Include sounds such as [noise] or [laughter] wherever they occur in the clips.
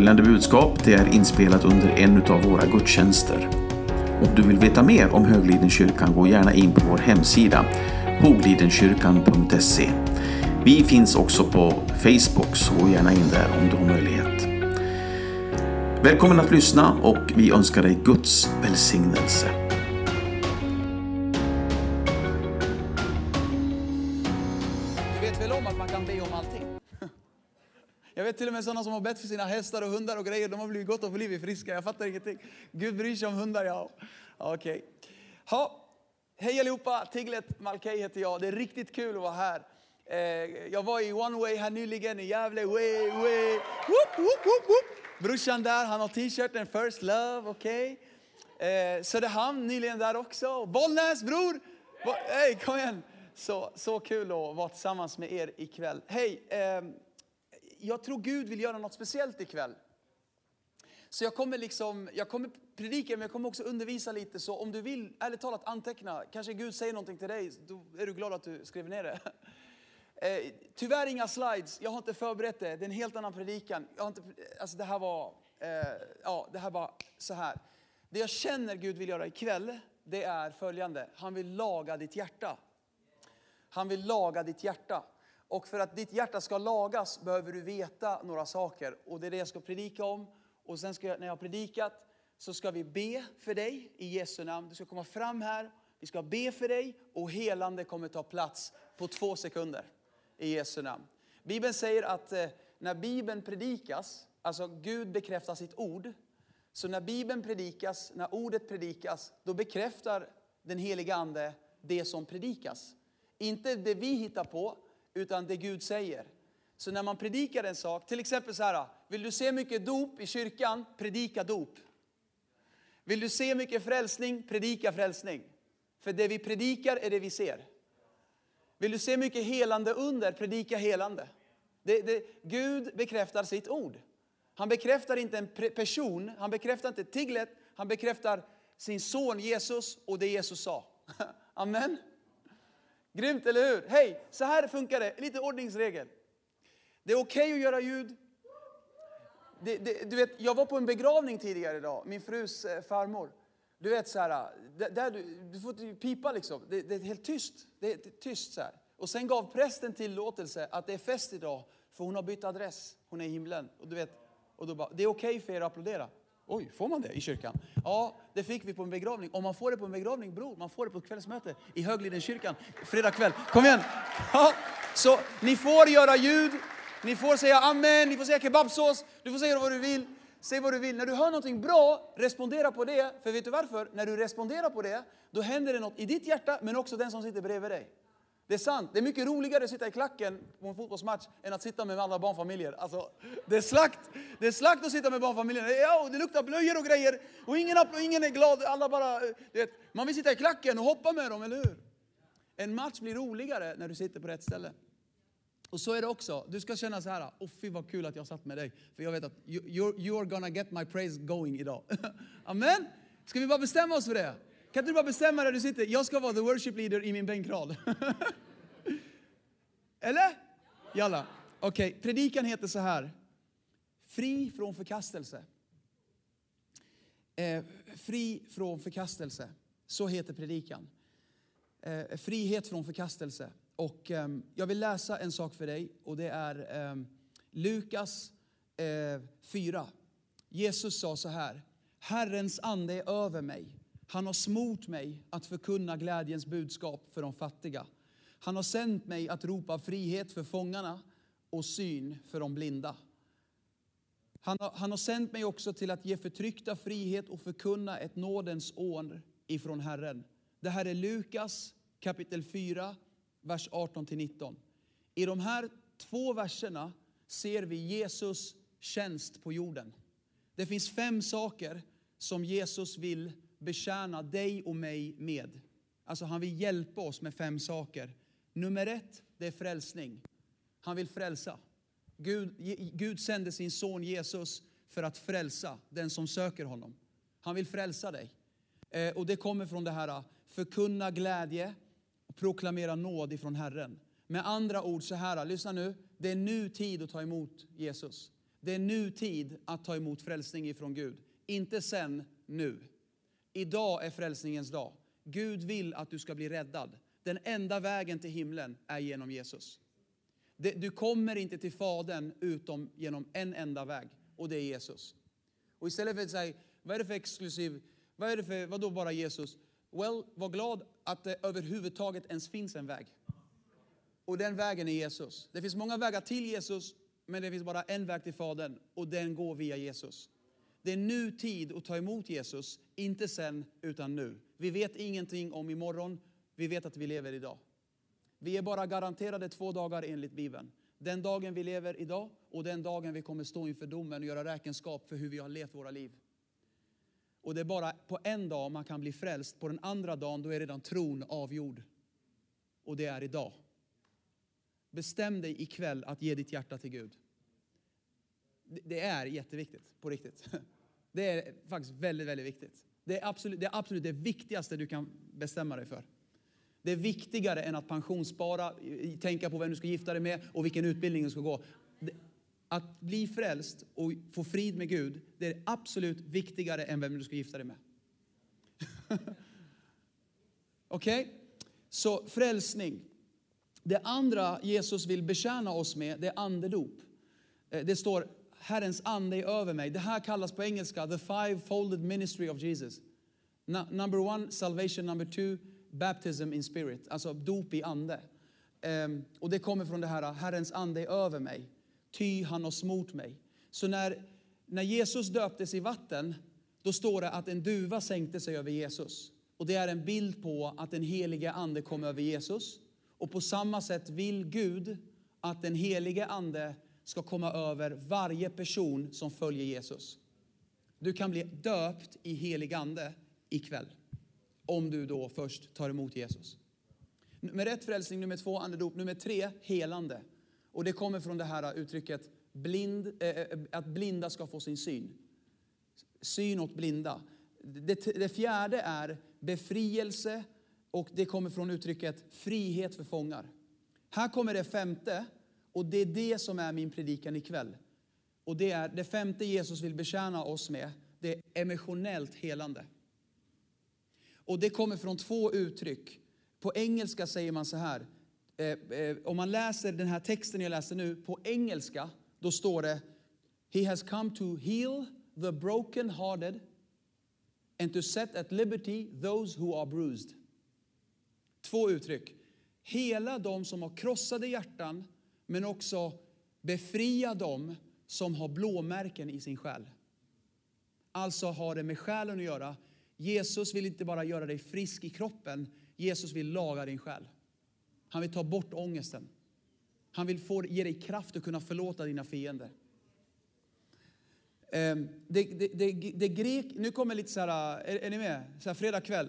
Följande budskap det är inspelat under en av våra gudstjänster. Om du vill veta mer om Höglidenkyrkan gå gärna in på vår hemsida hoglidenkyrkan.se. Vi finns också på Facebook, så gå gärna in där om du har möjlighet. Välkommen att lyssna och vi önskar dig Guds välsignelse. Sådana som har bett för sina hästar och hundar och grejer. De har blivit gott och blivit friska. Jag fattar ingenting. Gud bryr sig om hundar, ja. Okej. Ha. Hej allihopa! Tiglet Malkej heter jag. Det är riktigt kul att vara här. Eh, Jag var i One Way här nyligen i Gävle. Way, way. Whoop, whoop, whoop, whoop. Brorsan där, han har t-shirten First Love, okej. Eh, Söderhamn nyligen där också. Bollnäs bror! Hej, kom igen! Så, så kul att vara tillsammans med er ikväll. Hej! Eh, jag tror Gud vill göra något speciellt ikväll. Så jag kommer, liksom, jag kommer predika, men jag kommer också undervisa lite. Så om du vill, ärligt talat, anteckna. Kanske Gud säger någonting till dig, då är du glad att du skrev ner det. [laughs] Eh, tyvärr inga slides, jag har inte förberett det. Det är en helt annan predikan. Jag har inte, alltså det här var, eh, ja, det här var så här. Det jag känner Gud vill göra ikväll, det är följande. Han vill laga ditt hjärta. Han vill laga ditt hjärta. Och för att ditt hjärta ska lagas behöver du veta några saker. Och det är det jag ska predika om. Och sen ska jag, när jag har predikat så ska vi be för dig i Jesu namn. Du ska komma fram här, vi ska be för dig och helande kommer ta plats på två sekunder i Jesu namn. Bibeln säger att eh, när Bibeln predikas, alltså Gud bekräftar sitt ord. Så när Bibeln predikas, när ordet predikas, då bekräftar den heliga Ande det som predikas. Inte det vi hittar på, utan det Gud säger. Så när man predikar en sak, till exempel så här, vill du se mycket dop i kyrkan, predika dop. Vill du se mycket frälsning, predika frälsning. För det vi predikar är det vi ser. Vill du se mycket helande under, predika helande. Det, det, Gud bekräftar sitt ord. Han bekräftar inte en person, han bekräftar inte tiglet, han bekräftar sin son Jesus och det Jesus sa. [laughs] Amen. Grymt, eller hur? Hej, så här funkar det. Lite ordningsregel. Det är okej att göra ljud. Det, det, du vet, jag var på en begravning tidigare idag, min frus eh, farmor. Du vet så här, där, där du, du får inte pipa liksom. Det, det är helt tyst. Det är, det tyst så här. Och sen gav prästen tillåtelse att det är fest idag, för hon har bytt adress. Hon är i himlen. Och du vet, och då bara, det är okej för er att applådera. Oj, får man det i kyrkan? Ja, det fick vi på en begravning. Om man får det på en begravning, bror, man får det på ett kvällsmöte i Höglidenkyrkan, fredag kväll. Kom igen! Ja, så ni får göra ljud, ni får säga amen, ni får säga kebabsås, du får säga vad du vill. Säg vad du vill. När du hör någonting bra, respondera på det. För vet du varför? När du responderar på det, då händer det något i ditt hjärta, men också den som sitter bredvid dig. Det är sant. Det är mycket roligare att sitta i klacken på en fotbollsmatch än att sitta med andra barnfamiljer. Alltså, det är slakt. Det är slakt att sitta med barnfamiljer. Ja, det luktar blöjor och grejer. Och ingen, ingen är glad. Alla bara, eh, vet, man vill sitta i klacken och hoppa med dem, eller hur? En match blir roligare när du sitter på rätt ställe. Och så är det också. Du ska känna så här, åh fy vad kul att jag satt med dig. För jag vet att you, you're, you're gonna get my praise going idag. [laughs] Amen? Ska vi bara bestämma oss för det? Kan inte du bara bestämma där du sitter? Jag ska vara the worship leader i min bänkrad. [laughs] Eller? Jalla. Okej, predikan heter så här. Fri från förkastelse. Eh, fri från förkastelse. Så heter predikan. Eh, frihet från förkastelse. Och eh, jag vill läsa en sak för dig och det är eh, Lukas eh, 4. Jesus sa så här. Herrens ande är över mig. Han har smort mig att förkunna glädjens budskap för de fattiga. Han har sänt mig att ropa frihet för fångarna och syn för de blinda. Han har, han har sänt mig också till att ge förtryckta frihet och förkunna ett nådens år ifrån Herren. Det här är Lukas kapitel 4, vers 18-19. I de här två verserna ser vi Jesus tjänst på jorden. Det finns fem saker som Jesus vill betjäna dig och mig med. Alltså han vill hjälpa oss med fem saker. Nummer ett, det är frälsning. Han vill frälsa. Gud, Gud sände sin son Jesus för att frälsa den som söker honom. Han vill frälsa dig. Eh, och det kommer från det här, ah, förkunna glädje och proklamera nåd ifrån Herren. Med andra ord så här, ah, lyssna nu. Det är nu tid att ta emot Jesus. Det är nu tid att ta emot frälsning ifrån Gud. Inte sen, nu. Idag är frälsningens dag. Gud vill att du ska bli räddad. Den enda vägen till himlen är genom Jesus. Du kommer inte till Fadern utom genom en enda väg och det är Jesus. Och istället för att säga, vad är det för exklusiv, vad är det för, vadå bara Jesus? Well, var glad att det överhuvudtaget ens finns en väg. Och den vägen är Jesus. Det finns många vägar till Jesus, men det finns bara en väg till Fadern och den går via Jesus. Det är nu tid att ta emot Jesus, inte sen utan nu. Vi vet ingenting om imorgon, vi vet att vi lever idag. Vi är bara garanterade två dagar enligt Bibeln. Den dagen vi lever idag och den dagen vi kommer stå inför domen och göra räkenskap för hur vi har levt våra liv. Och det är bara på en dag man kan bli frälst. På den andra dagen då är redan tron avgjord. Och det är idag. Bestäm dig ikväll att ge ditt hjärta till Gud. Det är jätteviktigt, på riktigt. [laughs] Det är faktiskt väldigt, väldigt viktigt. Det är absolut det, är absolut det viktigaste du kan bestämma dig för. Det är viktigare än att pensionsspara, tänka på vem du ska gifta dig med och vilken utbildning du ska gå. Att bli frälst och få frid med Gud, det är absolut viktigare än vem du ska gifta dig med. [laughs] Okej? Okay? Så frälsning. Det andra Jesus vill betjäna oss med, det är andedop. Eh, det står Herrens ande är över mig. Det här kallas på engelska the five-folded ministry of Jesus. number one, salvation. Number two, baptism in spirit. Alltså dop i ande. Um, och det kommer från det här, Herrens ande är över mig. Ty han har smort mig. Så när, när Jesus döptes i vatten, då står det att en duva sänkte sig över Jesus. Och det är en bild på att den helige ande kom över Jesus. Och på samma sätt vill Gud att den helige ande ska komma över varje person som följer Jesus. Du kan bli döpt i helig ande ikväll. Om du då först tar emot Jesus. Med rätt frälsning, nummer två, andedop. Nummer tre, helande. Och det kommer från det här uttrycket blind, äh, att blinda ska få sin syn. Syn åt blinda. Det, det fjärde är befrielse och det kommer från uttrycket frihet för fångar. Här kommer det femte och det är det som är min predikan ikväll. Och det är det femte Jesus vill betjäna oss med. Det är emotionellt helande. Och det kommer från två uttryck. På engelska säger man så här. Eh, eh, om man läser den här texten jag läser nu på engelska, då står det He has come to heal the broken hearted and to set at liberty those who are bruised. Två uttryck. Hela de som har krossade hjärtan men också befria dem som har blåmärken i sin själ. Alltså har det med själen att göra. Jesus vill inte bara göra dig frisk i kroppen, Jesus vill laga din själ. Han vill ta bort ångesten. Han vill få, ge dig kraft att kunna förlåta dina fiender. Ehm, det, det, det, det grek, nu kommer lite så här, är, är ni med? Så här fredag kväll.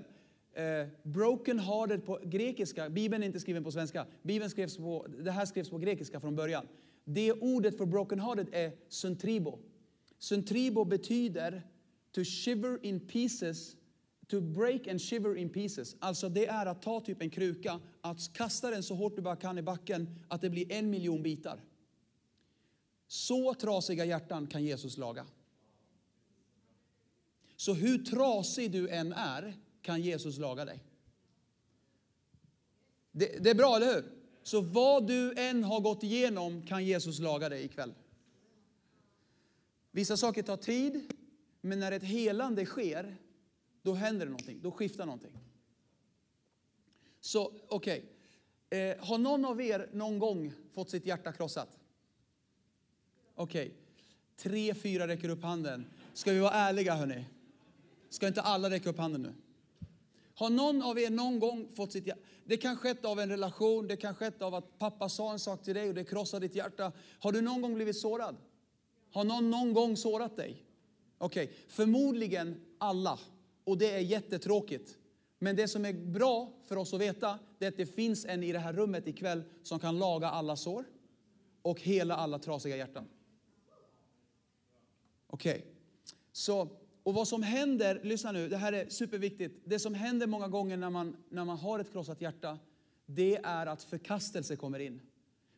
Eh, broken hearted på grekiska, Bibeln är inte skriven på svenska. Bibeln skrevs på, det här skrevs på grekiska från början. Det ordet för broken hearted är suntribo. Suntribo betyder to shiver in pieces, to break and shiver in pieces. Alltså det är att ta typ en kruka, att kasta den så hårt du bara kan i backen att det blir en miljon bitar. Så trasiga hjärtan kan Jesus laga. Så hur trasig du än är kan Jesus laga dig. Det, det, är bra, eller hur? Så vad du än har gått igenom kan Jesus laga dig ikväll. Vissa saker tar tid, men när ett helande sker, då händer det någonting. Då skiftar någonting. Så okej, okay. eh, har någon av er någon gång fått sitt hjärta krossat? Okej, okay. tre, fyra räcker upp handen. Ska vi vara ärliga hörni? Ska inte alla räcka upp handen nu? Har någon av er någon gång fått sitt hjärta... Det kan skett av en relation, det kan skett av att pappa sa en sak till dig och det krossade ditt hjärta. Har du någon gång blivit sårad? Har någon någon gång sårat dig? Okej, okay. förmodligen alla. Och det är jättetråkigt. Men det som är bra för oss att veta, det är att det finns en i det här rummet ikväll som kan laga alla sår och hela alla trasiga hjärtan. Okej, okay. så och vad som händer, lyssna nu, det här är superviktigt. Det som händer många gånger när man, när man har ett krossat hjärta, det är att förkastelse kommer in.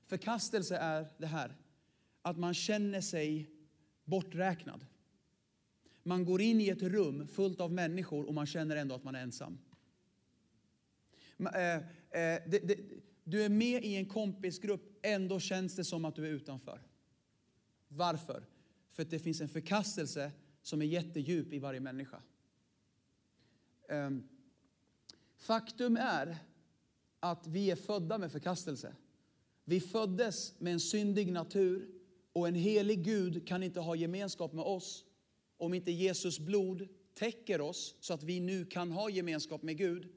Förkastelse är det här, att man känner sig borträknad. Man går in i ett rum fullt av människor och man känner ändå att man är ensam. Eh, eh, du är med i en kompisgrupp, ändå känns det som att du är utanför. Varför? För att det finns en förkastelse som är jättedjup i varje människa. Ehm, faktum är att vi är födda med förkastelse. Vi föddes med en syndig natur och en helig Gud kan inte ha gemenskap med oss om inte Jesus blod täcker oss så att vi nu kan ha gemenskap med Gud.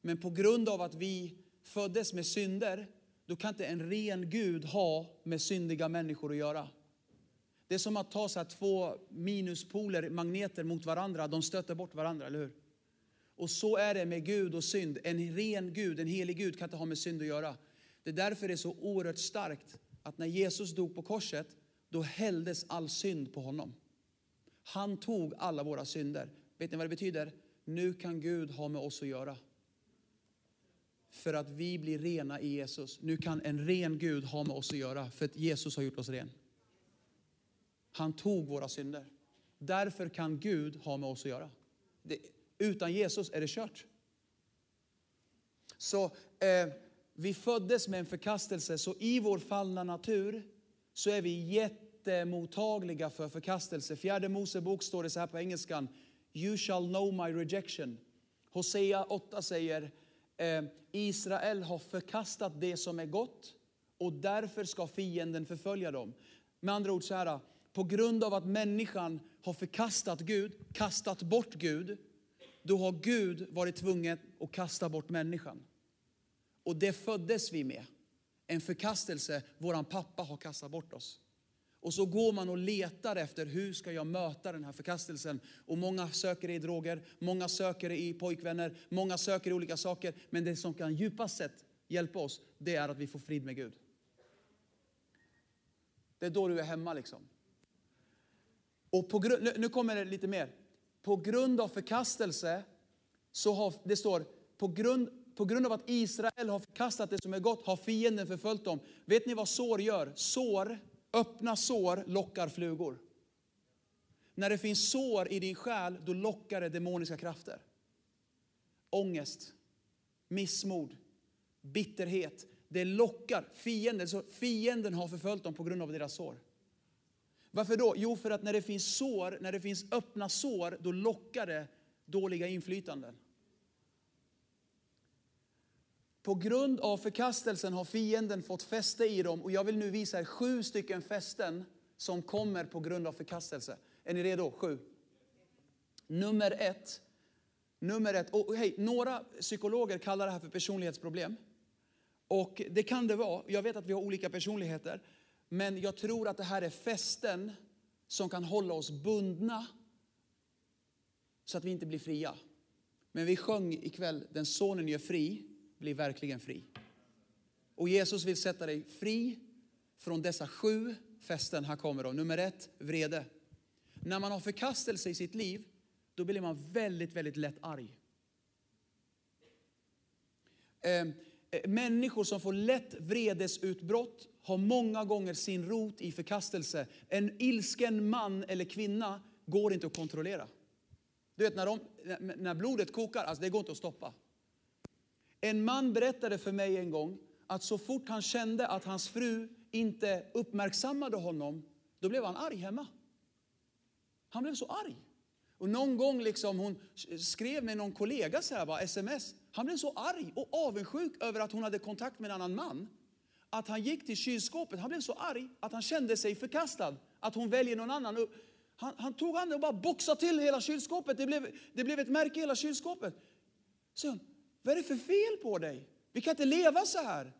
Men på grund av att vi föddes med synder, då kan inte en ren Gud ha med syndiga människor att göra. Det är som att ta så två minuspoler, magneter mot varandra, de stöter bort varandra, eller hur? Och så är det med Gud och synd. En ren Gud, en helig Gud kan inte ha med synd att göra. Det är därför det är så oerhört starkt att när Jesus dog på korset, då hälldes all synd på honom. Han tog alla våra synder. Vet ni vad det betyder? Nu kan Gud ha med oss att göra. För att vi blir rena i Jesus. Nu kan en ren Gud ha med oss att göra, för att Jesus har gjort oss ren. Han tog våra synder. Därför kan Gud ha med oss att göra. Det, utan Jesus är det kört. Så eh, vi föddes med en förkastelse, så i vår fallna natur så är vi jättemottagliga för förkastelse. Fjärde Mosebok står det så här på engelskan. You shall know my rejection. Hosea 8 säger eh, Israel har förkastat det som är gott och därför ska fienden förfölja dem. Med andra ord så här, på grund av att människan har förkastat Gud, kastat bort Gud, då har Gud varit tvungen att kasta bort människan. Och det föddes vi med. En förkastelse, våran pappa har kastat bort oss. Och så går man och letar efter hur ska jag möta den här förkastelsen. Och många söker i droger, många söker i pojkvänner, många söker i olika saker. Men det som kan djupast sett hjälpa oss, det är att vi får frid med Gud. Det är då du är hemma liksom. Och på grund, nu kommer det lite mer. På grund av förkastelse, så har, det står, på grund, på grund av att Israel har förkastat det som är gott har fienden förföljt dem. Vet ni vad sår gör? Sår, öppna sår lockar flugor. När det finns sår i din själ, då lockar det demoniska krafter. Ångest, missmod, bitterhet. Det lockar fienden. Så fienden har förföljt dem på grund av deras sår. Varför då? Jo, för att när det finns sår, när det finns öppna sår, då lockar det dåliga inflytanden. På grund av förkastelsen har fienden fått fäste i dem och jag vill nu visa er sju stycken fästen som kommer på grund av förkastelse. Är ni redo? Sju. Nummer ett. Nummer ett. Och hej, några psykologer kallar det här för personlighetsproblem. Och det kan det vara. Jag vet att vi har olika personligheter. Men jag tror att det här är fästen som kan hålla oss bundna så att vi inte blir fria. Men vi sjöng ikväll, den sonen gör fri, blir verkligen fri. Och Jesus vill sätta dig fri från dessa sju fästen. Här kommer de. Nummer ett, vrede. När man har förkastelse i sitt liv, då blir man väldigt, väldigt lätt arg. Ehm, Eh, människor som får lätt vredesutbrott har många gånger sin rot i förkastelse. En ilsken man eller kvinna går inte att kontrollera. Du vet när, de, när blodet kokar, alltså det går inte att stoppa. En man berättade för mig en gång att så fort han kände att hans fru inte uppmärksammade honom, då blev han arg hemma. Han blev så arg. Och någon gång liksom hon skrev med någon kollega så här, bara, sms. Han blev så arg och avundsjuk över att hon hade kontakt med en annan man att han gick till kylskåpet. Han blev så arg att han kände sig förkastad. Att hon väljer någon annan. Han, han tog handen och bara boxade till hela kylskåpet. Det blev, det blev ett märke i hela kylskåpet. Sen, vad är det för fel på dig? Vi kan inte leva så här.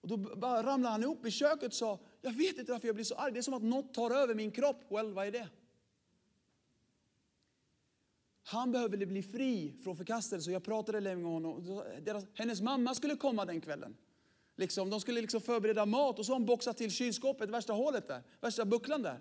Och då bara ramlade han ihop i köket och sa, jag vet inte varför jag blir så arg. Det är som att något tar över min kropp. Well, vad är det? Han behöver bli fri från förkastelse. Jag pratade länge med honom. Hennes mamma skulle komma den kvällen. Liksom, de skulle liksom förbereda mat och så har hon boxat till kylskåpet, värsta hålet där, värsta bucklan där.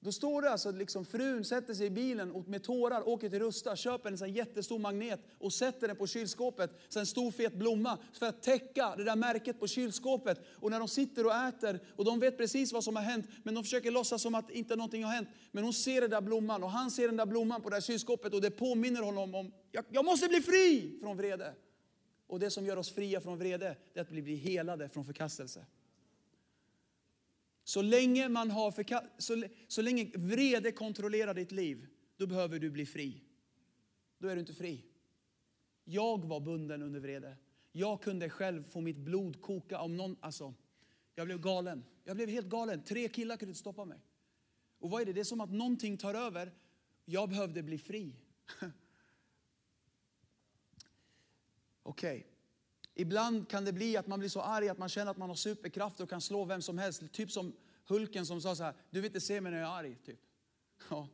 Då står det alltså liksom frun sätter sig i bilen och med tårar åker till Rusta, köper en sån jättestor magnet och sätter den på kylskåpet, så en stor fet blomma för att täcka det där märket på kylskåpet. Och när de sitter och äter och de vet precis vad som har hänt, men de försöker låtsas som att inte någonting har hänt. Men hon ser den där blomman och han ser den där blomman på det där kylskåpet och det påminner honom om, jag, jag måste bli fri från vrede. Och det som gör oss fria från vrede, det är att vi blir helade från förkastelse. Så länge, man har förka- så, så länge vrede kontrollerar ditt liv, då behöver du bli fri. Då är du inte fri. Jag var bunden under vrede. Jag kunde själv få mitt blod koka om någon, alltså, jag blev galen. Jag blev helt galen. Tre killar kunde inte stoppa mig. Och vad är det? Det är som att någonting tar över. Jag behövde bli fri. [laughs] Okej. Okay. Ibland kan det bli att man blir så arg att man känner att man har superkrafter och kan slå vem som helst. Typ som Hulken som sa så här, du vill inte se mig när jag är arg. Typ. Ja.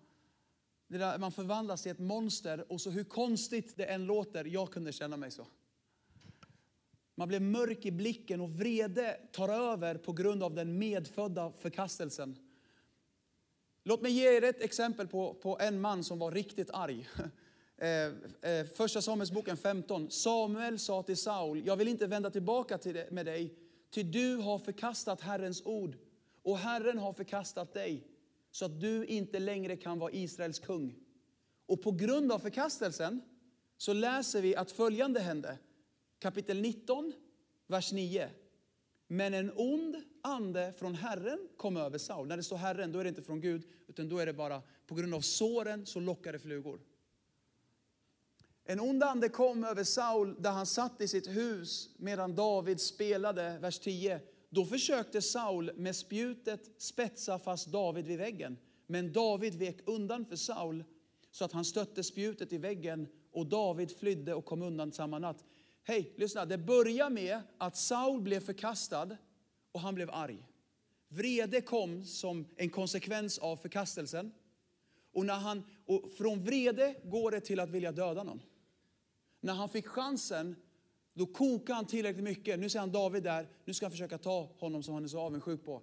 Det där, man förvandlas till ett monster och så hur konstigt det än låter, jag kunde känna mig så. Man blir mörk i blicken och vrede tar över på grund av den medfödda förkastelsen. Låt mig ge er ett exempel på, på en man som var riktigt arg. [laughs] Eh, eh, första Samuelsboken 15. Samuel sa till Saul, jag vill inte vända tillbaka till det, med dig, ty du har förkastat Herrens ord och Herren har förkastat dig så att du inte längre kan vara Israels kung. Och på grund av förkastelsen så läser vi att följande hände. Kapitel 19, vers 9. Men en ond ande från Herren kom över Saul. När det står Herren, då är det inte från Gud, utan då är det bara på grund av såren så lockar det flugor. En ond ande kom över Saul där han satt i sitt hus medan David spelade, vers 10. Då försökte Saul med spjutet spetsa fast David vid väggen. Men David vek undan för Saul så att han stötte spjutet i väggen och David flydde och kom undan samma natt. Hej, lyssna. Det börjar med att Saul blev förkastad och han blev arg. Vrede kom som en konsekvens av förkastelsen. Och, när han, och från vrede går det till att vilja döda någon. När han fick chansen, då kokade han tillräckligt mycket. Nu ser han David där, nu ska han försöka ta honom som han är så avundsjuk på.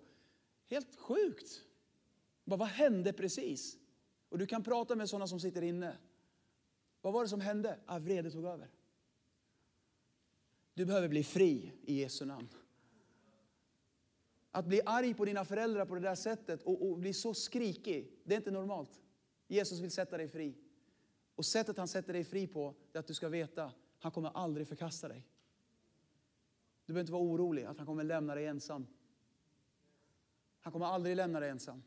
Helt sjukt. Bara, vad hände precis? Och du kan prata med sådana som sitter inne. Vad var det som hände? Ah, vrede tog över. Du behöver bli fri i Jesu namn. Att bli arg på dina föräldrar på det där sättet och, och bli så skrikig, det är inte normalt. Jesus vill sätta dig fri. Och sättet han sätter dig fri på är att du ska veta, han kommer aldrig förkasta dig. Du behöver inte vara orolig att han kommer lämna dig ensam. Han kommer aldrig lämna dig ensam.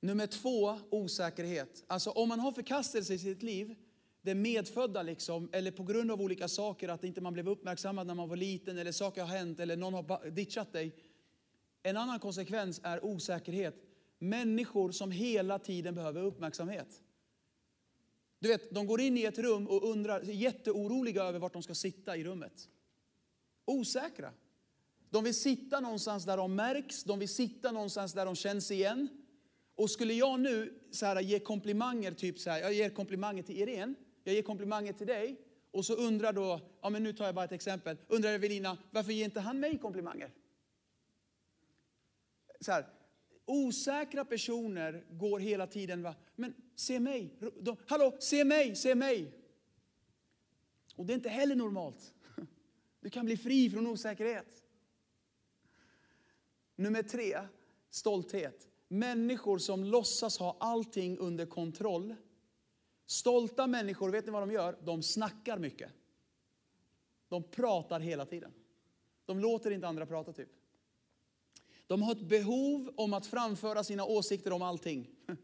Nummer två, osäkerhet. Alltså om man har förkastelse i sitt liv, det medfödda liksom, eller på grund av olika saker, att inte man blev uppmärksammad när man var liten, eller saker har hänt, eller någon har ditchat dig. En annan konsekvens är osäkerhet. Människor som hela tiden behöver uppmärksamhet. Du vet, de går in i ett rum och undrar, är jätteoroliga över vart de ska sitta i rummet. Osäkra. De vill sitta någonstans där de märks, de vill sitta någonstans där de känns igen. Och skulle jag nu så här, ge komplimanger, typ så här, jag ger komplimanger till Irene, jag ger komplimanger till dig, och så undrar då, ja men nu tar jag bara ett exempel, undrar Evelina, varför ger inte han mig komplimanger? Så här, osäkra personer går hela tiden, va? men se mig, de, hallå, se mig, se mig. Och det är inte heller normalt. Du kan bli fri från osäkerhet. Nummer tre, stolthet. Människor som låtsas ha allting under kontroll. Stolta människor, vet ni vad de gör? De snackar mycket. De pratar hela tiden. De låter inte andra prata typ. De har ett behov om att framföra sina åsikter om allting. [laughs]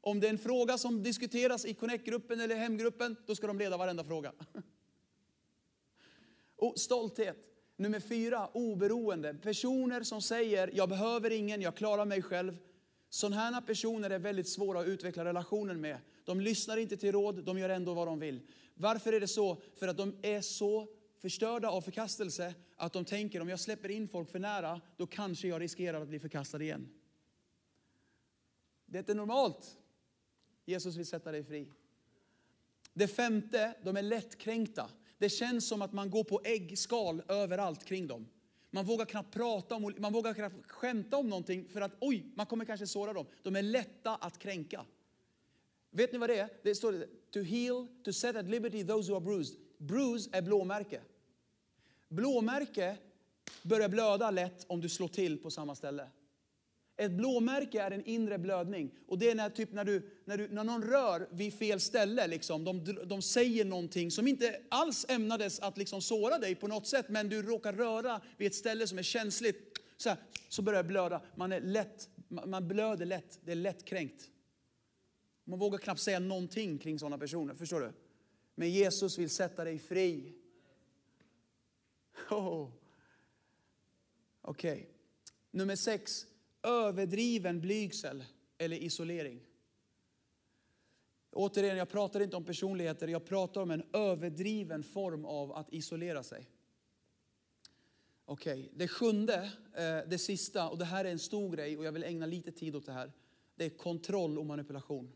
Om det är en fråga som diskuteras i Connect-gruppen eller hemgruppen, då ska de leda varenda fråga. [laughs] Och stolthet. Nummer fyra, oberoende. Personer som säger, jag behöver ingen, jag klarar mig själv. Sådana här personer är väldigt svåra att utveckla relationen med. De lyssnar inte till råd, de gör ändå vad de vill. Varför är det så? För att de är så förstörda av förkastelse att de tänker om jag släpper in folk för nära, då kanske jag riskerar att bli förkastad igen. Det är inte normalt. Jesus vill sätta dig fri. Det femte, de är lättkränkta. Det känns som att man går på äggskal överallt kring dem. Man vågar knappt prata om, man vågar knappt skämta om någonting för att oj, man kommer kanske såra dem. De är lätta att kränka. Vet ni vad det är? Det står to heal, to set at liberty those who are bruised. Bruise är blåmärke. Blåmärke börjar blöda lätt om du slår till på samma ställe. Ett blåmärke är en inre blödning. Och det är när, typ när, du, när, du, när någon rör vid fel ställe. Liksom, de, de säger någonting som inte alls ämnades att liksom såra dig på något sätt. Men du råkar röra vid ett ställe som är känsligt. Så, här, så börjar det blöda. Man, är lätt, man blöder lätt. Det är lätt kränkt. Man vågar knappt säga någonting kring sådana personer. Förstår du? Men Jesus vill sätta dig fri. [laughs] Oh. Okej. Okay. Nummer sex överdriven blygsel eller isolering. Återigen, jag pratar inte om personligheter, jag pratar om en överdriven form av att isolera sig. Okej, okay. det sjunde, eh, det sista, och det här är en stor grej och jag vill ägna lite tid åt det här. Det är kontroll och manipulation.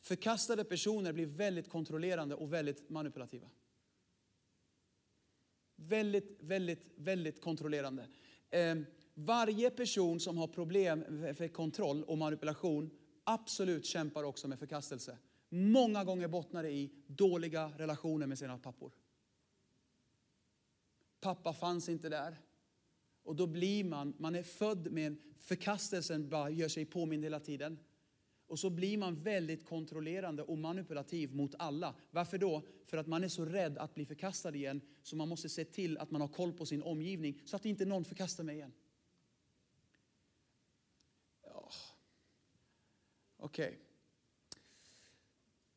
Förkastade personer blir väldigt kontrollerande och väldigt manipulativa. Väldigt, väldigt, väldigt kontrollerande. Ehm, varje person som har problem med kontroll och manipulation absolut kämpar också med förkastelse. Många gånger bottnar det i dåliga relationer med sina pappor. Pappa fanns inte där. Och då blir man, man är född med en förkastelsen bara gör sig påmind hela tiden. Och så blir man väldigt kontrollerande och manipulativ mot alla. Varför då? För att man är så rädd att bli förkastad igen så man måste se till att man har koll på sin omgivning så att inte någon förkastar mig igen. Okej. Okay.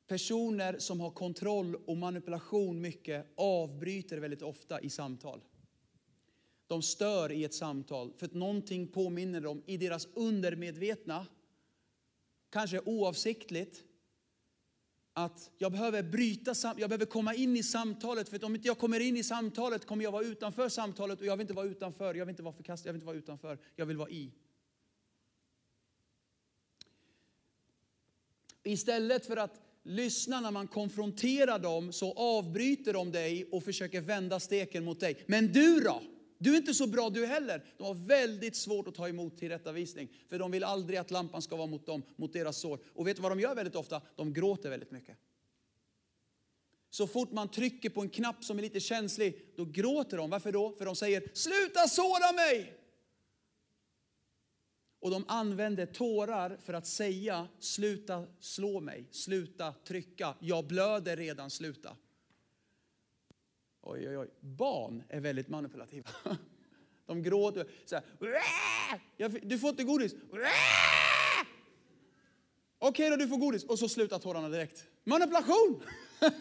Personer som har kontroll och manipulation mycket avbryter väldigt ofta i samtal. De stör i ett samtal för att någonting påminner dem i deras undermedvetna, kanske oavsiktligt, att jag behöver bryta, jag behöver komma in i samtalet för att om inte jag kommer in i samtalet kommer jag vara utanför samtalet och jag vill inte vara utanför, jag vill inte vara förkastad, jag vill inte vara utanför, jag vill vara i. Istället för att lyssna när man konfronterar dem så avbryter de dig och försöker vända steken mot dig. Men du då? Du är inte så bra du heller. De har väldigt svårt att ta emot tillrättavisning. För de vill aldrig att lampan ska vara mot dem, mot deras sår. Och vet du vad de gör väldigt ofta? De gråter väldigt mycket. Så fort man trycker på en knapp som är lite känslig, då gråter de. Varför då? För de säger, sluta såra mig! Och de använder tårar för att säga, sluta slå mig, sluta trycka, jag blöder redan, sluta. Oj, oj, oj. Barn är väldigt manipulativa. [laughs] De gråter så här, du får inte godis. Okej då, du får godis. Och så slutar tårarna direkt. Manipulation! [laughs]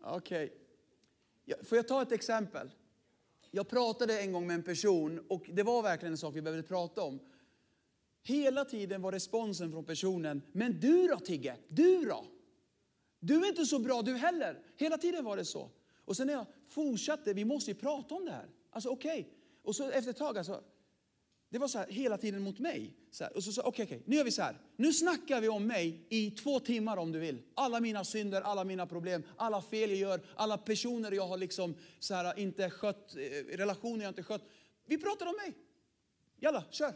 Okej. Okay. Får jag ta ett exempel? Jag pratade en gång med en person och det var verkligen en sak vi behövde prata om. Hela tiden var responsen från personen, men du då Tigge, du då? Du är inte så bra du heller. Hela tiden var det så. Och sen när jag fortsatte, vi måste ju prata om det här. Alltså okej. Okay. Och så efter ett tag, alltså, det var så här hela tiden mot mig. Så här, och så sa okej, okay, okay, nu gör vi så här. Nu snackar vi om mig i två timmar om du vill. Alla mina synder, alla mina problem, alla fel jag gör, alla personer jag har liksom så här, inte skött, eh, relationer jag inte skött. Vi pratar om mig. Jalla, kör.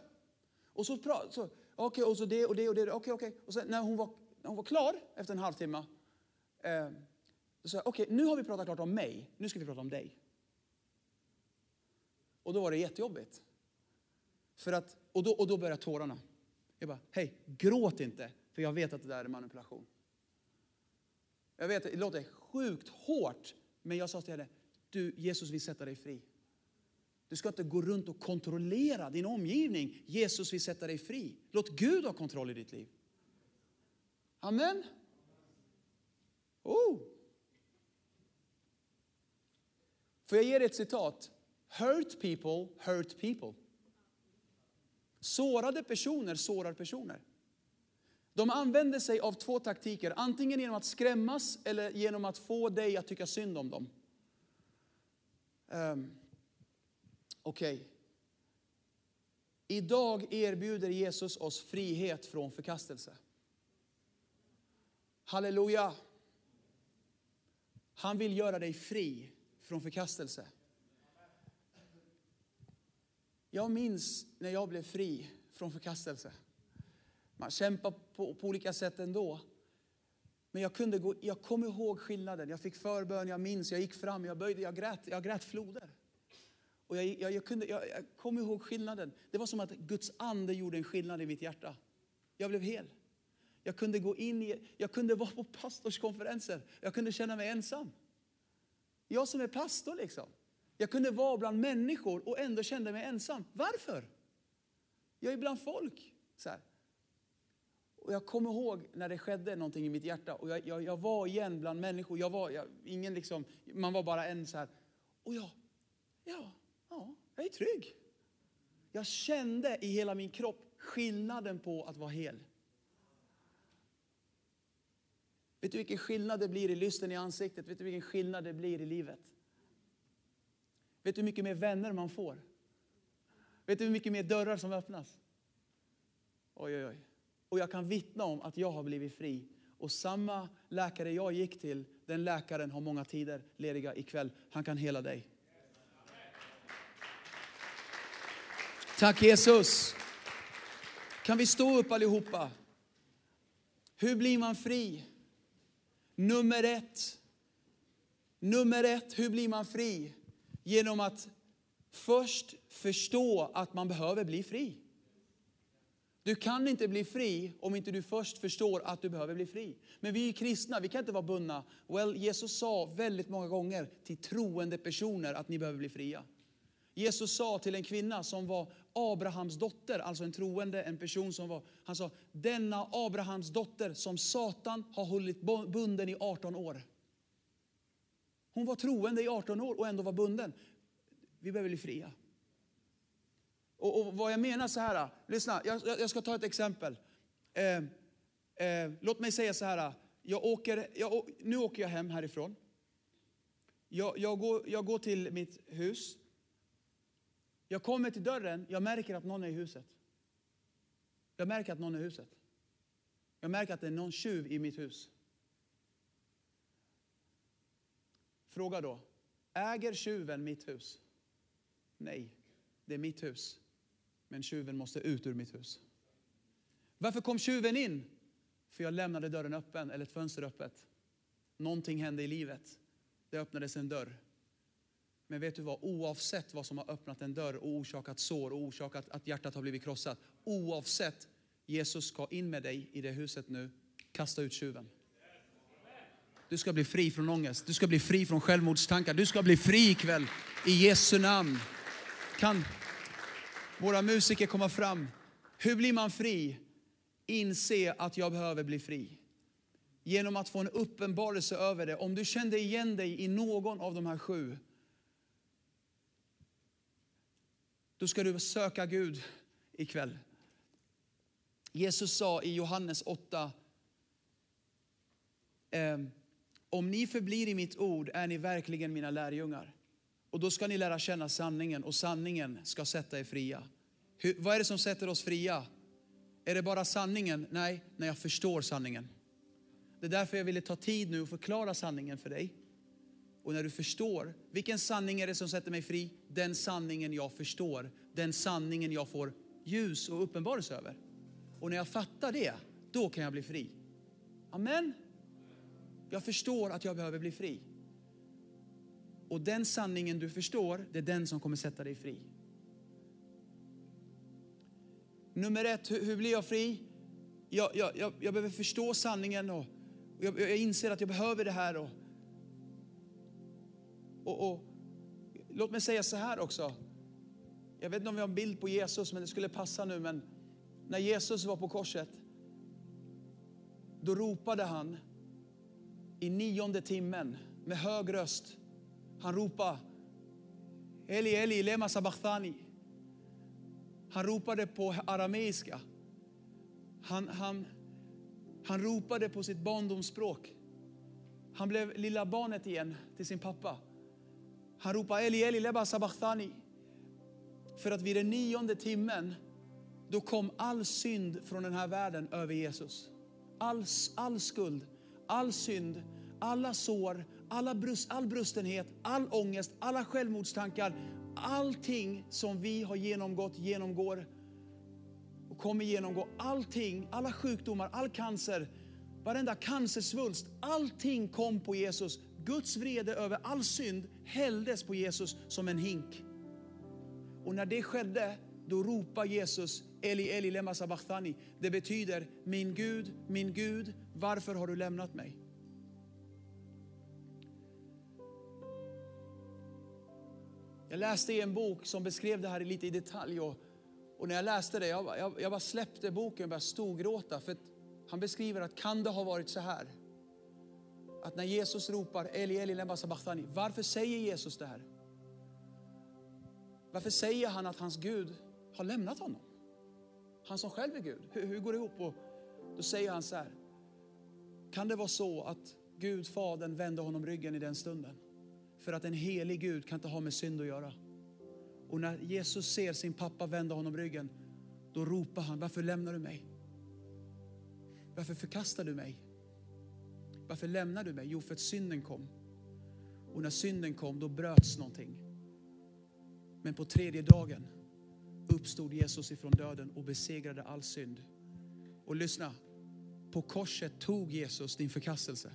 Och så, så okej, okay, och så det och det och det. Okej, okej. Och sen när hon, var, när hon var klar efter en halvtimme, eh, så sa jag, okej, nu har vi pratat klart om mig. Nu ska vi prata om dig. Och då var det jättejobbigt. För att, och, då, och då började tårarna. Jag bara, hej, gråt inte, för jag vet att det där är manipulation. Jag vet, det låter sjukt hårt, men jag sa till henne, du, Jesus vill sätta dig fri. Du ska inte gå runt och kontrollera din omgivning. Jesus vill sätta dig fri. Låt Gud ha kontroll i ditt liv. Amen. Oh. Får jag ge dig ett citat? Hurt people hurt people. Sårade personer sårar personer. De använder sig av två taktiker, antingen genom att skrämmas eller genom att få dig att tycka synd om dem. Um, Okej. Okay. Idag erbjuder Jesus oss frihet från förkastelse. Halleluja! Han vill göra dig fri från förkastelse. Jag minns när jag blev fri från förkastelse. Man kämpar på, på olika sätt ändå. Men jag, kunde gå, jag kom ihåg skillnaden. Jag fick förbön, jag minns, jag gick fram, jag böjde, jag grät, jag grät floder. Och jag, jag, jag, kunde, jag, jag kom ihåg skillnaden. Det var som att Guds ande gjorde en skillnad i mitt hjärta. Jag blev hel. Jag kunde gå in i, jag kunde vara på pastorskonferenser. Jag kunde känna mig ensam. Jag som är pastor liksom. Jag kunde vara bland människor och ändå kände mig ensam. Varför? Jag är bland folk. Så här. Och jag kommer ihåg när det skedde någonting i mitt hjärta. Och jag, jag, jag var igen bland människor. Jag var, jag, ingen liksom, man var bara en så här. Och jag, ja, ja, jag är trygg. Jag kände i hela min kropp skillnaden på att vara hel. Vet du vilken skillnad det blir i lysten i ansiktet? Vet du vilken skillnad det blir i livet? Vet du hur mycket mer vänner man får? Vet du hur mycket mer dörrar som öppnas? Oj, oj, oj. Och jag kan vittna om att jag har blivit fri. Och samma läkare jag gick till, den läkaren har många tider lediga ikväll. Han kan hela dig. Tack Jesus. Kan vi stå upp allihopa? Hur blir man fri? Nummer ett. Nummer ett, hur blir man fri? Genom att först förstå att man behöver bli fri. Du kan inte bli fri om inte du först förstår att du behöver bli fri. Men vi är kristna, vi kan inte vara bundna. Well, Jesus sa väldigt många gånger till troende personer att ni behöver bli fria. Jesus sa till en kvinna som var Abrahams dotter, alltså en troende, en person som var, han sa, denna Abrahams dotter som Satan har hållit bunden i 18 år. Hon var troende i 18 år och ändå var bunden. Vi behöver bli fria. Och, och vad jag menar så här, lyssna, jag, jag ska ta ett exempel. Eh, eh, låt mig säga så här, jag åker, jag, nu åker jag hem härifrån. Jag, jag, går, jag går till mitt hus. Jag kommer till dörren, jag märker att någon är i huset. Jag märker att någon är i huset. Jag märker att det är någon tjuv i mitt hus. Fråga då, äger tjuven mitt hus? Nej, det är mitt hus. Men tjuven måste ut ur mitt hus. Varför kom tjuven in? För jag lämnade dörren öppen, eller ett fönster öppet. Någonting hände i livet. Det öppnades en dörr. Men vet du vad? Oavsett vad som har öppnat en dörr och orsakat sår och orsakat att hjärtat har blivit krossat. Oavsett, Jesus ska in med dig i det huset nu. Kasta ut tjuven. Du ska bli fri från ångest. Du ska bli fri från självmordstankar. Du ska bli fri ikväll. I Jesu namn. Kan våra musiker komma fram? Hur blir man fri? Inse att jag behöver bli fri. Genom att få en uppenbarelse över det. Om du kände igen dig i någon av de här sju då ska du söka Gud ikväll. Jesus sa i Johannes 8, ehm, om ni förblir i mitt ord är ni verkligen mina lärjungar. Och då ska ni lära känna sanningen och sanningen ska sätta er fria. Hur, vad är det som sätter oss fria? Är det bara sanningen? Nej, när jag förstår sanningen. Det är därför jag ville ta tid nu och förklara sanningen för dig. Och när du förstår, vilken sanning är det som sätter mig fri? Den sanningen jag förstår, den sanningen jag får ljus och uppenbarelse över. Och när jag fattar det, då kan jag bli fri. Amen. Jag förstår att jag behöver bli fri. Och den sanningen du förstår, det är den som kommer sätta dig fri. Nummer ett, hur, hur blir jag fri? Jag, jag, jag, jag behöver förstå sanningen och jag, jag, inser att jag behöver det här. Och, och, och, låt mig säga så här också. Jag vet inte om vi har en bild på Jesus, men det skulle passa nu. Men när Jesus var på korset, då ropade han i nionde timmen med hög röst. Han ropade Eli, Eli, lema sabachthani. Han ropade på arameiska. Han, han, han ropade på sitt barndomsspråk. Han blev lilla barnet igen till sin pappa. Han ropade Eli, Eli, leba sabachthani. För att vid den nionde timmen, då kom all synd från den här världen över Jesus. All, all skuld, all synd, alla sår, alla brust, all brustenhet, all ångest, alla självmordstankar, allting som vi har genomgått, genomgår och kommer genomgå. Allting, alla sjukdomar, all cancer, varenda cancersvulst, allting kom på Jesus. Guds vrede över all synd hälldes på Jesus som en hink. Och när det skedde, då ropar Jesus Eli Eli lema sabachthani. Det betyder min Gud, min Gud, varför har du lämnat mig? Jag läste i en bok som beskrev det här lite i detalj. Och, och när jag läste det, jag, jag, jag bara släppte boken och började storgråta. För han beskriver att kan det ha varit så här? Att när Jesus ropar Eli Eli lema sabachthani, varför säger Jesus det här? Varför säger han att hans Gud har lämnat honom? Han som själv är Gud. Hur, hur går det ihop? Och då säger han så här. Kan det vara så att Gud, Fadern, vände honom ryggen i den stunden? För att en helig Gud kan inte ha med synd att göra. Och när Jesus ser sin pappa vända honom ryggen, då ropar han, varför lämnar du mig? Varför förkastar du mig? Varför lämnar du mig? Jo, för att synden kom. Och när synden kom, då bröts någonting. Men på tredje dagen uppstod Jesus ifrån döden och besegrade all synd. Och lyssna, på korset tog Jesus din förkastelse.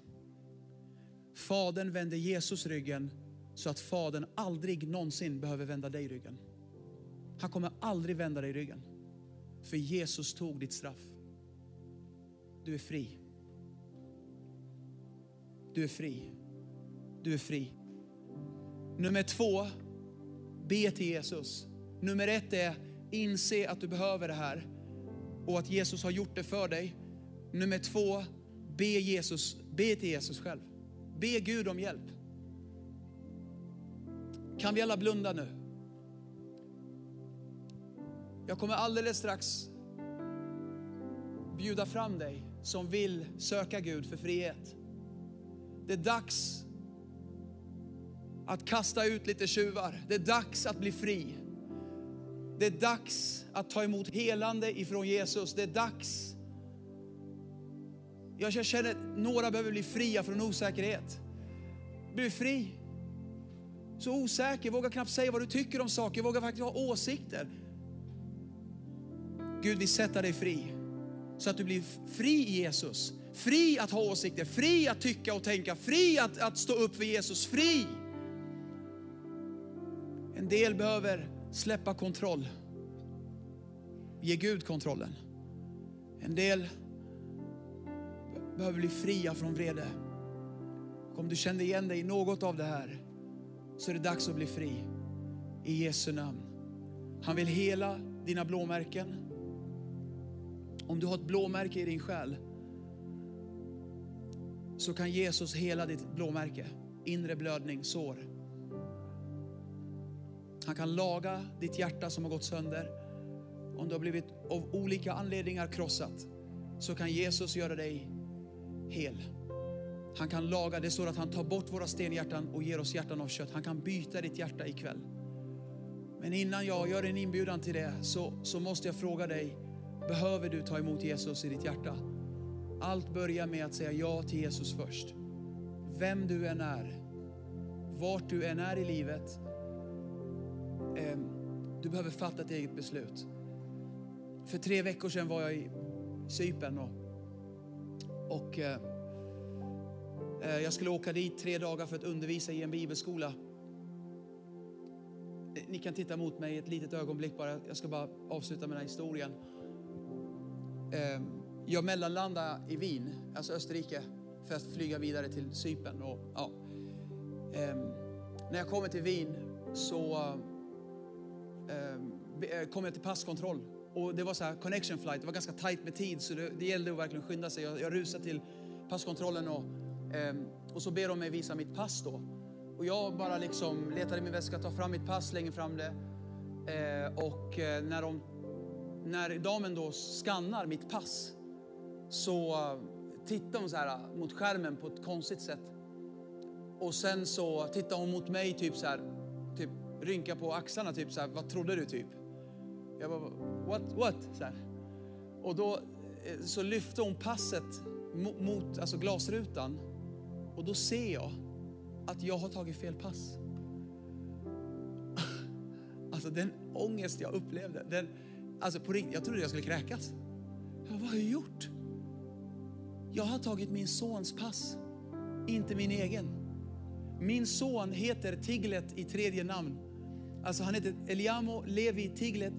Fadern vände Jesus ryggen så att Fadern aldrig någonsin behöver vända dig ryggen. Han kommer aldrig vända dig ryggen. För Jesus tog ditt straff. Du är fri. Du är fri. Du är fri. Nummer två, be till Jesus. Nummer ett är inse att du behöver det här och att Jesus har gjort det för dig. Nummer två, be, Jesus, be till Jesus själv. Be Gud om hjälp. Kan vi alla blunda nu? Jag kommer alldeles strax bjuda fram dig som vill söka Gud för frihet. Det är dags att kasta ut lite tjuvar. Det är dags att bli fri. Det är dags att ta emot helande ifrån Jesus. Det är dags. Jag känner att några behöver bli fria från osäkerhet. Bli fri. Så osäker, vågar knappt säga vad du tycker om saker, vågar faktiskt ha åsikter. Gud vill sätta dig fri. Så att du blir fri i Jesus. Fri att ha åsikter, fri att tycka och tänka, fri att, att stå upp för Jesus, fri. En del behöver släppa kontroll. Ge Gud kontrollen. En del behöver bli fria från vrede. Om du kände igen dig i något av det här så är det dags att bli fri. I Jesu namn. Han vill hela dina blåmärken. Om du har ett blåmärke i din själ så kan Jesus hela ditt blåmärke. Inre blödning, sår. Han kan laga ditt hjärta som har gått sönder. Om du har blivit av olika anledningar krossat så kan Jesus göra dig hel. Han kan laga, det står att han tar bort våra stenhjärtan och ger oss hjärtan av kött. Han kan byta ditt hjärta ikväll. Men innan jag gör en inbjudan till det så, så måste jag fråga dig, behöver du ta emot Jesus i ditt hjärta? Allt börjar med att säga ja till Jesus först. Vem du än är, vart du än är i livet, eh, du behöver fatta ett eget beslut. För tre veckor sedan var jag i Cypern och, och eh, eh jag skulle åka dit tre dagar för att undervisa i en bibelskola. Eh, ni kan titta mot mig ett litet ögonblick bara. Jag ska bara avsluta med den här historien. Eh, jag mellanlandade i Wien, alltså Österrike, för att flyga vidare till Cypern. Och, ja. ehm, när jag kommer till Wien så ehm, eh, kom jag till passkontroll. Och det var så här connection flight, det var ganska tight med tid så det, det gällde att verkligen skynda sig. Jag, jag rusade till passkontrollen och, ehm, och så ber de mig visa mitt pass då. Och jag bara liksom letar i min väska, tar fram mitt pass, slänger fram det. Eh, och eh, när, de, när damen då skannar mitt pass så eh, tittade hon så här eh, mot skärmen på ett konstigt sätt. Och sen så tittade hon mot mig typ så här, typ rynka på axlarna typ så här, vad trodde du typ? Jag bara, what, what? Så här. Och då eh, så lyfte hon passet mot, alltså glasrutan Och då ser jag att jag har tagit fel pass. [laughs] Alltså den ångest jag upplevde, den, alltså på riktigt, jag trodde jag skulle kräkas. Ja, vad har jag gjort? Jag har tagit min sons pass, inte min egen. Min son heter Tiglet i tredje namn. Alltså han heter Eliamo Levi Tiglet.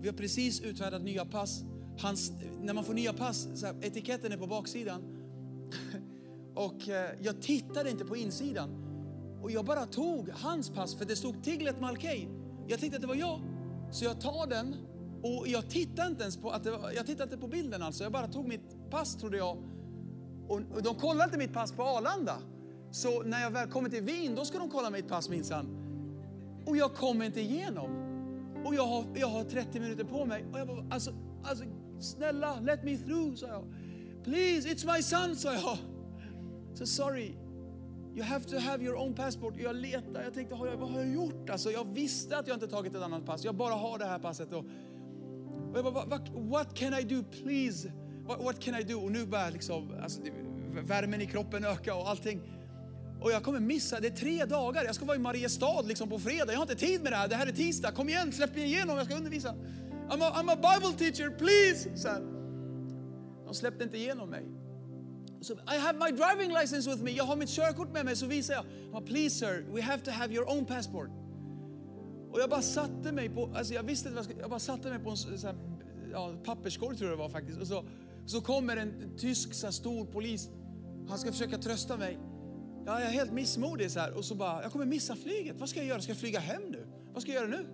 Vi har precis utfärdat nya pass. Hans, när man får nya pass, så här, etiketten är på baksidan. [laughs] Och eh, jag tittade inte på insidan. Och jag bara tog hans pass, för det stod Tiglet Malkej. Jag tänkte att det var jag. Så jag tar den och jag tittade inte ens på, att var, jag tittade inte på bilden alltså. Jag bara tog mitt pass trodde jag. Och, och de kollade inte mitt pass på Arlanda. Så när jag väl kommer till Wien, då ska de kolla mitt pass minsann. Och jag kommer inte igenom. Och jag har, jag har 30 minuter på mig. Och jag bara, alltså, alltså snälla, let me through, sa jag. Please, it's my son, sa jag. Så sorry, you have to have your own passport. Jag letade jag tänkte, vad har jag gjort? Alltså, jag visste att jag inte tagit ett annat pass. Jag bara har det här passet. Och, och jag bara, what, what can I do, please? What, what can I do? Och nu börjar liksom, alltså, värmen i kroppen öka och allting. Och jag kommer missa, det är tre dagar. Jag ska vara i Mariestad liksom på fredag. Jag har inte tid med det här. Det här är tisdag. Kom igen, släpp mig igenom. Jag ska undervisa. I'm a, I'm a Bible teacher, please. Så här. De släppte inte igenom mig. So, I have my driving license with me. Jag har mitt körkort med mig. Så visar jag. jag please sir, we have to have your own passport. Och jag bara satte mig på, alltså jag visste inte vad jag skulle, jag bara satte mig på en så här, ja, papperskorg tror jag det var faktiskt. Och så, så kommer en tysk så här, stor polis. Han ska försöka trösta mig. Ja, jag är helt missmodig så här. Och så bara, jag kommer missa flyget. Vad ska jag göra? Ska jag flyga hem nu? Vad ska jag göra nu?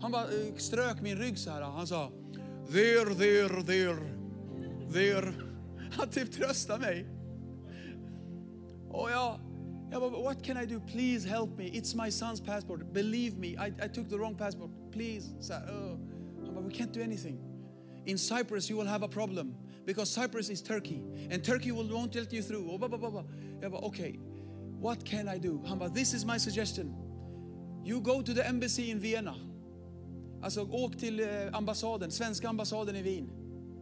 Han bara eh, strök min rygg så här. Han sa, there, there, there, there. Han typ tröstade mig. Och jag, jag bara, what can I do? Please help me. It's my son's passport. Believe me, I, I took the wrong passport. Please. Så här, uh. Han bara, we can't do anything. In Cyprus you will have a problem. Because Cyprus is Turkey. And Turkey will, won't let you through. Oh, blah, blah, blah. Jag bara, okay. What can I do? Han bara, this is my suggestion. You go to the embassy in Vienna. Alltså åk till eh, ambassaden, svenska ambassaden i Wien.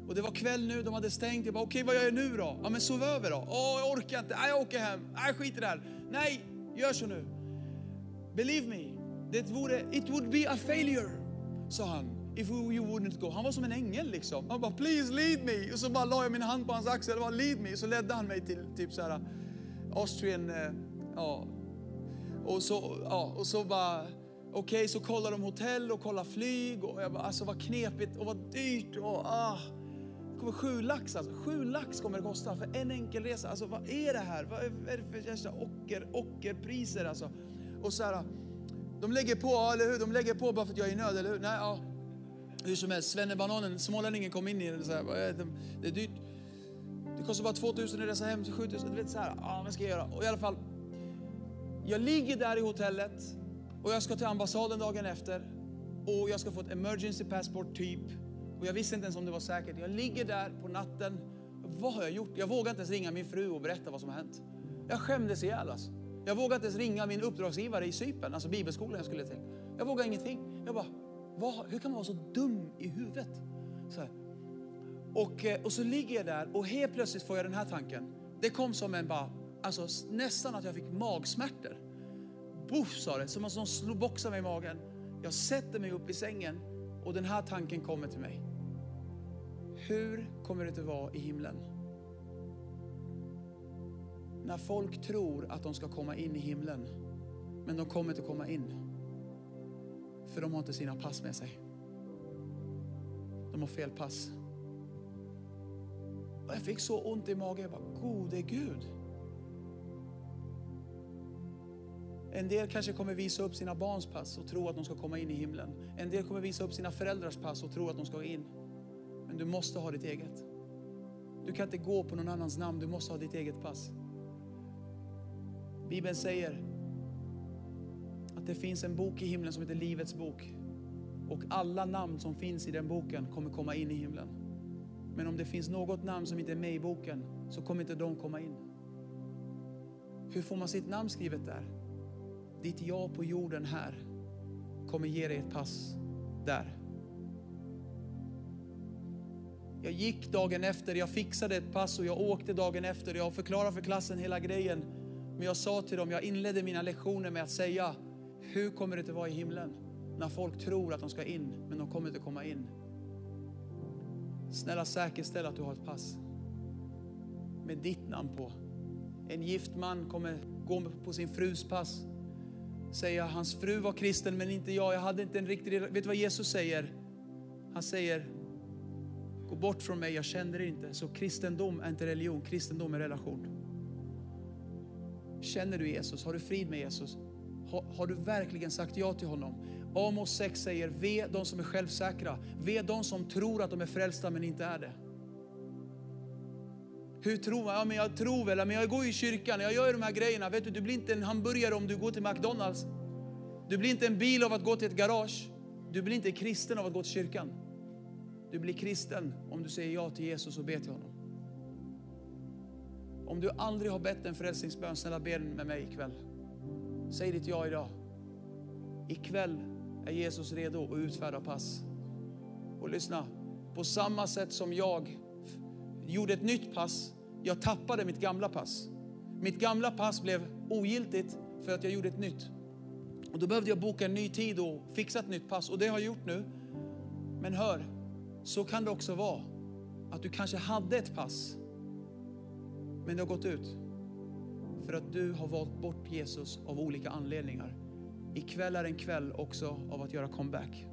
Och det var kväll nu, de hade stängt. Jag bara, okej okay, vad gör jag nu då? Ja men sov över då. Åh, jag orkar inte. Nej, jag åker hem. Nej, skit i det här. Nej, gör så nu. Believe me, det vore, it would be a failure, sa han. If you wouldn't go. Han var som en ängel liksom. Han bara, please lead me. Och så bara la jag min hand på hans axel och bara, lead me. Och Så ledde han mig till typ så här eh, Austrian, eh, ja. Och så, ja, och så bara, okej, okay, så kollar de hotell och kollar flyg och jag bara, alltså vad knepigt och vad dyrt och ah. Det kommer sju lax alltså, sju lax kommer det kosta för en enkel resa. Alltså vad är det här? Vad är det för jävla ocker, ockerpriser alltså? Och så här, de lägger på, eller hur? De lägger på bara för att jag är i nöd, eller hur? Nej, ja. Hur som helst, Svennebananen, smålänningen kom in i det så här, det är dyrt. Det kostar bara 2000 att resa hem till 7000. Du vet så här, ja vad ska jag göra? Och i alla fall, jag ligger där i hotellet och jag ska till ambassaden dagen efter och jag ska få ett emergency passport typ. Och jag visste inte ens om det var säkert. Jag ligger där på natten. Vad har jag gjort? Jag vågar inte ens ringa min fru och berätta vad som har hänt. Jag skämdes ihjäl alltså. Jag vågar inte ens ringa min uppdragsgivare i Cypern, alltså bibelskolan jag skulle till. Jag vågar ingenting. Jag bara, vad, hur kan man vara så dum i huvudet? Så här. Och, eh, och så ligger jag där och helt plötsligt får jag den här tanken. Det kom som en bara, alltså nästan att jag fick magsmärtor. Boff sa det, som att någon slog boxar mig i magen. Jag sätter mig upp i sängen och den här tanken kommer till mig. Hur kommer det att vara i himlen? När folk tror att de ska komma in i himlen, men de kommer inte komma in. För de har inte sina pass med sig. De har fel pass. Och jag fick så ont i magen. Jag bara, gode Gud. En del kanske kommer visa upp sina barns pass och tro att de ska komma in i himlen. En del kommer visa upp sina föräldrars pass och tro att de ska in. Men du måste ha ditt eget. Du kan inte gå på någon annans namn, du måste ha ditt eget pass. Bibeln säger att det finns en bok i himlen som heter Livets bok. Och alla namn som finns i den boken kommer komma in i himlen. Men om det finns något namn som inte är med i boken så kommer inte de komma in. Hur får man sitt namn skrivet där? Ditt ja på jorden här kommer ge dig ett pass där. Jag gick dagen efter, jag fixade ett pass och jag åkte dagen efter. Jag förklarade för klassen hela grejen. Men jag sa till dem, jag inledde mina lektioner med att säga, hur kommer det att vara i himlen? När folk tror att de ska in, men de kommer inte komma in. Snälla säkerställ att du har ett pass. Med ditt namn på. En gift man kommer gå på sin frus pass. Säga, hans fru var kristen men inte jag. Jag hade inte en riktig... Vet du vad Jesus säger? Han säger, gå bort från mig, jag känner dig inte. Så kristendom är inte religion, kristendom är relation. Känner du Jesus? Har du frid med Jesus? Har, har, du verkligen sagt ja till honom? Amos 6 säger, ve de som är självsäkra. Ve de som tror att de är frälsta men inte är det. Hur tror man? Ja, men jag tror väl, men jag går i kyrkan, jag gör de här grejerna. Vet du, du blir inte en hamburgare om du går till McDonalds. Du blir inte en bil av att gå till ett garage. Du blir inte kristen av att gå till kyrkan. Du blir kristen om du säger ja till Jesus och ber till honom. Om du aldrig har bett en frälsningsbön, snälla be den med mig ikväll. Säg ditt ja idag. Ikväll är Jesus redo att utfärda pass. Och lyssna, på samma sätt som jag gjorde ett nytt pass, jag tappade mitt gamla pass. Mitt gamla pass blev ogiltigt för att jag gjorde ett nytt. Och då behövde jag boka en ny tid och fixa ett nytt pass och det har jag gjort nu. Men hör, så kan det också vara att du kanske hade ett pass men det har gått ut för att du har valt bort Jesus av olika anledningar. Ikväll är en kväll också av att göra comeback.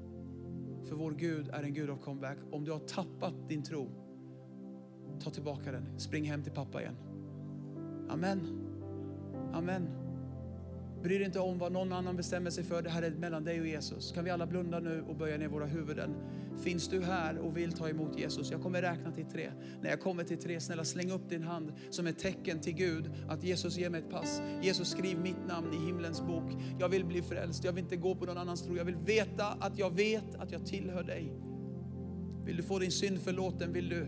För vår Gud är en Gud av comeback. Om du har tappat din tro, ta tillbaka den. Spring hem till pappa igen. Amen. Amen. Bry dig inte om vad någon annan bestämmer sig för. Det här är mellan dig och Jesus. Kan vi alla blunda nu och böja ner våra huvuden? Finns du här och vill ta emot Jesus? Jag kommer räkna till tre. När jag kommer till tre, snälla släng upp din hand som ett tecken till Gud att Jesus ger mig ett pass. Jesus skriv mitt namn i himlens bok. Jag vill bli frälst. Jag vill inte gå på någon annans tro. Jag vill veta att jag vet att jag tillhör dig. Vill du få din synd förlåten? Vill du,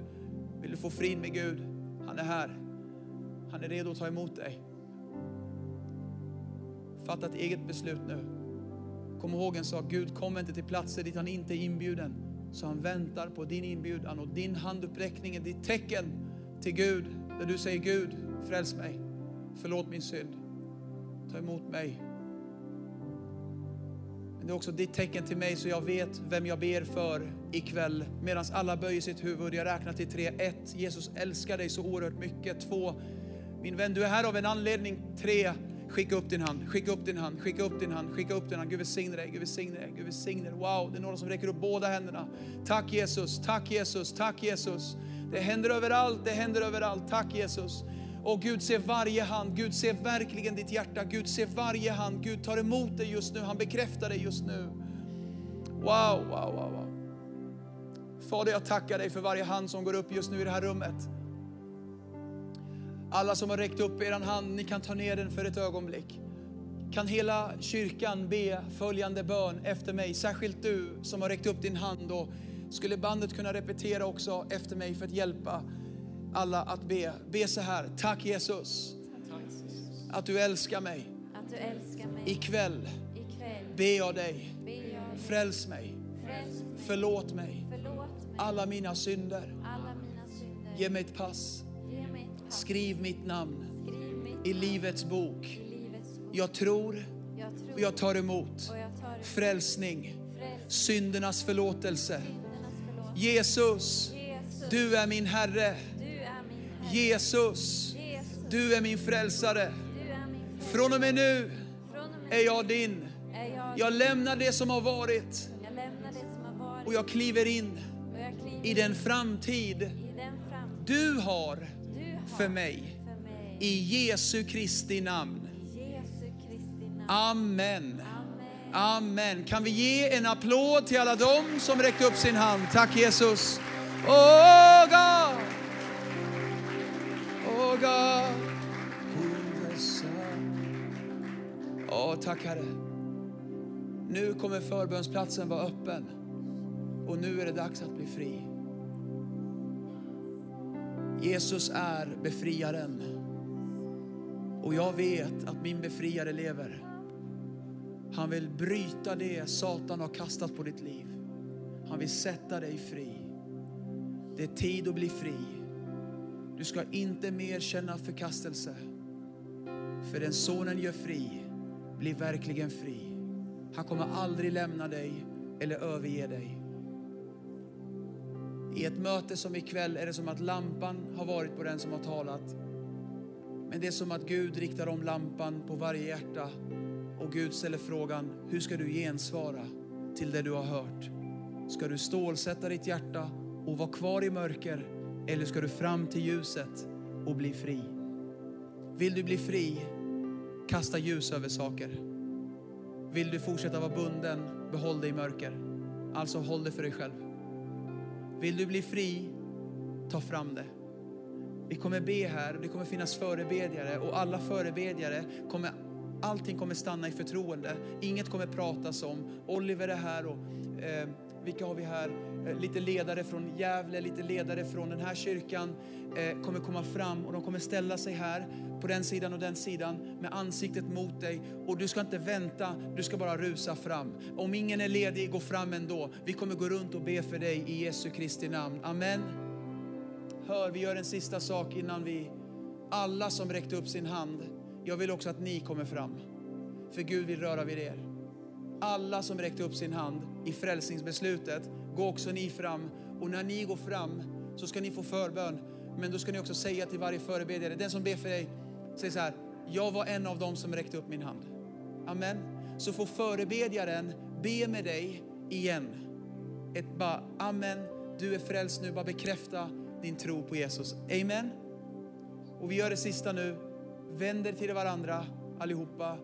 vill du få frid med Gud? Han är här. Han är redo att ta emot dig. Fatta ett eget beslut nu. Kom ihåg en sak, Gud kommer inte till platser dit han inte är inbjuden. Så han väntar på din inbjudan och din handuppräckning är ditt tecken till Gud. Där du säger Gud, fräls mig. Förlåt min synd. Ta emot mig. Men det är också ditt tecken till mig så jag vet vem jag ber för ikväll. Medan alla böjer sitt huvud. Jag räknar till tre. Ett, Jesus älskar dig så oerhört mycket. Två, min vän du är här av en anledning. Tre, Skicka upp din hand, skicka upp din hand, skicka upp din hand, skicka upp din hand. Gud välsigne dig, Gud välsigne dig, Gud välsigne dig. Wow, det är några som räcker upp båda händerna. Tack Jesus, tack Jesus, tack Jesus. Det händer överallt, det händer överallt. Tack Jesus. Och Gud ser varje hand, Gud ser verkligen ditt hjärta, Gud ser varje hand. Gud tar emot dig just nu, han bekräftar dig just nu. Wow, wow, wow, wow. Fader, jag tackar dig för varje hand som går upp just nu i det här rummet. Alla som har räckt upp er hand, ni kan ta ner den för ett ögonblick. Kan hela kyrkan be följande bön efter mig, särskilt du som har räckt upp din hand och skulle bandet kunna repetera också efter mig för att hjälpa alla att be. Be så här, tack Jesus, att du älskar mig. Att du älskar mig. Ikväll Ikväll ber jag dig, ber jag dig, fräls mig, fräls mig, förlåt mig förlåt mig alla mina synder. alla mina synder. Ge mig ett pass, skriv mitt namn i livets bok. Jag tror och jag tar emot frälsning, syndernas förlåtelse. Jesus, du är min Herre. Jesus, du är min frälsare. Från och med nu är jag din. jag, lämnar det som har varit och jag kliver in i den framtid du har för mig. I Jesu Kristi namn. Amen. Amen. Kan vi ge en applåd till alla dem som räckte upp sin hand? Tack Jesus. Oh God. Oh God. Oh. Åh, tack Herre. Nu kommer förbönsplatsen vara öppen. Och nu är det dags att bli fri. Jesus är befriaren. Och jag vet att min befriare lever. Han vill bryta det Satan har kastat på ditt liv. Han vill sätta dig fri. Det är tid att bli fri. Du ska inte mer känna förkastelse. För den sonen gör fri blir verkligen fri. Han kommer aldrig lämna dig eller överge dig. I ett möte som ikväll är det som att lampan har varit på den som har talat. Men det är som att Gud riktar om lampan på varje hjärta och Gud ställer frågan, hur ska du gensvara till det du har hört? Ska du stålsätta ditt hjärta och vara kvar i mörker eller ska du fram till ljuset och bli fri? Vill du bli fri, kasta ljus över saker. Vill du fortsätta vara bunden, behåll dig i mörker. Alltså håll det för dig själv. Vill du bli fri, ta fram det. Vi kommer be här och det kommer finnas förebedjare och alla förebedjare kommer allting kommer stanna i förtroende. Inget kommer pratas om. Oliver är här och eh, vilka har vi här? Eh, lite ledare från Gävle, lite ledare från den här kyrkan eh, kommer komma fram och de kommer ställa sig här på den sidan och den sidan med ansiktet mot dig och du ska inte vänta, du ska bara rusa fram. Om ingen är ledig, gå fram ändå. Vi kommer gå runt och be för dig i Jesu Kristi namn. Amen. Hör, vi gör en sista sak innan vi, alla som räckte upp sin hand, jag vill också att ni kommer fram. För Gud vill röra vid er. Alla som räckte upp sin hand i frälsningsbeslutet, gå också ni fram. Och när ni går fram så ska ni få förbön. Men då ska ni också säga till varje förebedjare, den som ber för dig, säg så här, jag var en av dem som räckte upp min hand. Amen. Så får förebedjaren be med dig igen. Ett bara, amen, du är frälst nu, bara bekräfta din tro på Jesus. Amen. Och vi gör det sista nu. Vänder till varandra allihopa.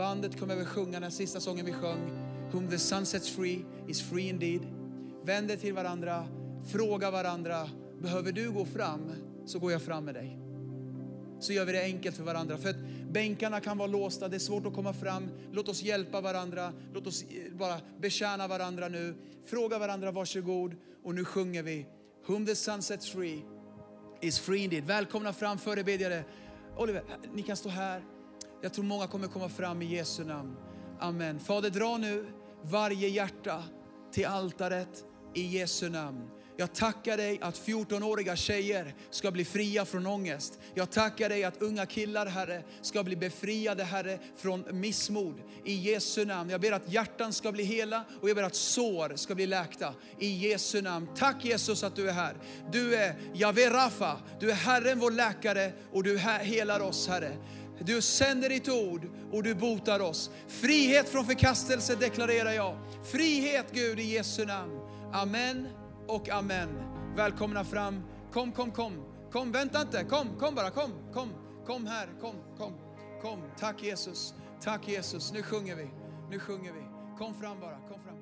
Bandet kommer väl sjunga den sista sången vi sjöng. Whom the sun sets free is free indeed. Vänder till varandra, fråga varandra. Behöver du gå fram så går jag fram med dig. Så gör vi det enkelt för varandra. För att bänkarna kan vara låsta, det är svårt att komma fram. Låt oss hjälpa varandra. Låt oss eh, bara betjäna varandra nu. Fråga varandra varsågod. Och nu sjunger vi Whom the sun sets free is free indeed. Välkomna fram förebedjare. Oliver, ni kan stå här. Jag tror många kommer komma fram i Jesu namn. Amen. Fader, dra nu varje hjärta till altaret i Jesu namn. Jag tackar dig att 14-åriga tjejer ska bli fria från ångest. Jag tackar dig att unga killar, Herre, ska bli befriade, Herre, från missmod. I Jesu namn. Jag ber att hjärtan ska bli hela och jag ber att sår ska bli läkta. I Jesu namn. Tack Jesus att du är här. Du är Jave Rafa. Du är Herren vår läkare och du helar oss, Herre. Du sänder ditt ord och du botar oss. Frihet från förkastelse deklarerar jag. Frihet Gud i Jesu namn. Amen och amen. Välkomna fram. Kom, kom, kom. Kom, vänta inte. Kom, kom bara. Kom, kom. Kom här. Kom, kom. Kom. Tack Jesus. Tack Jesus. Nu sjunger vi. Nu sjunger vi. Kom fram bara. Kom fram.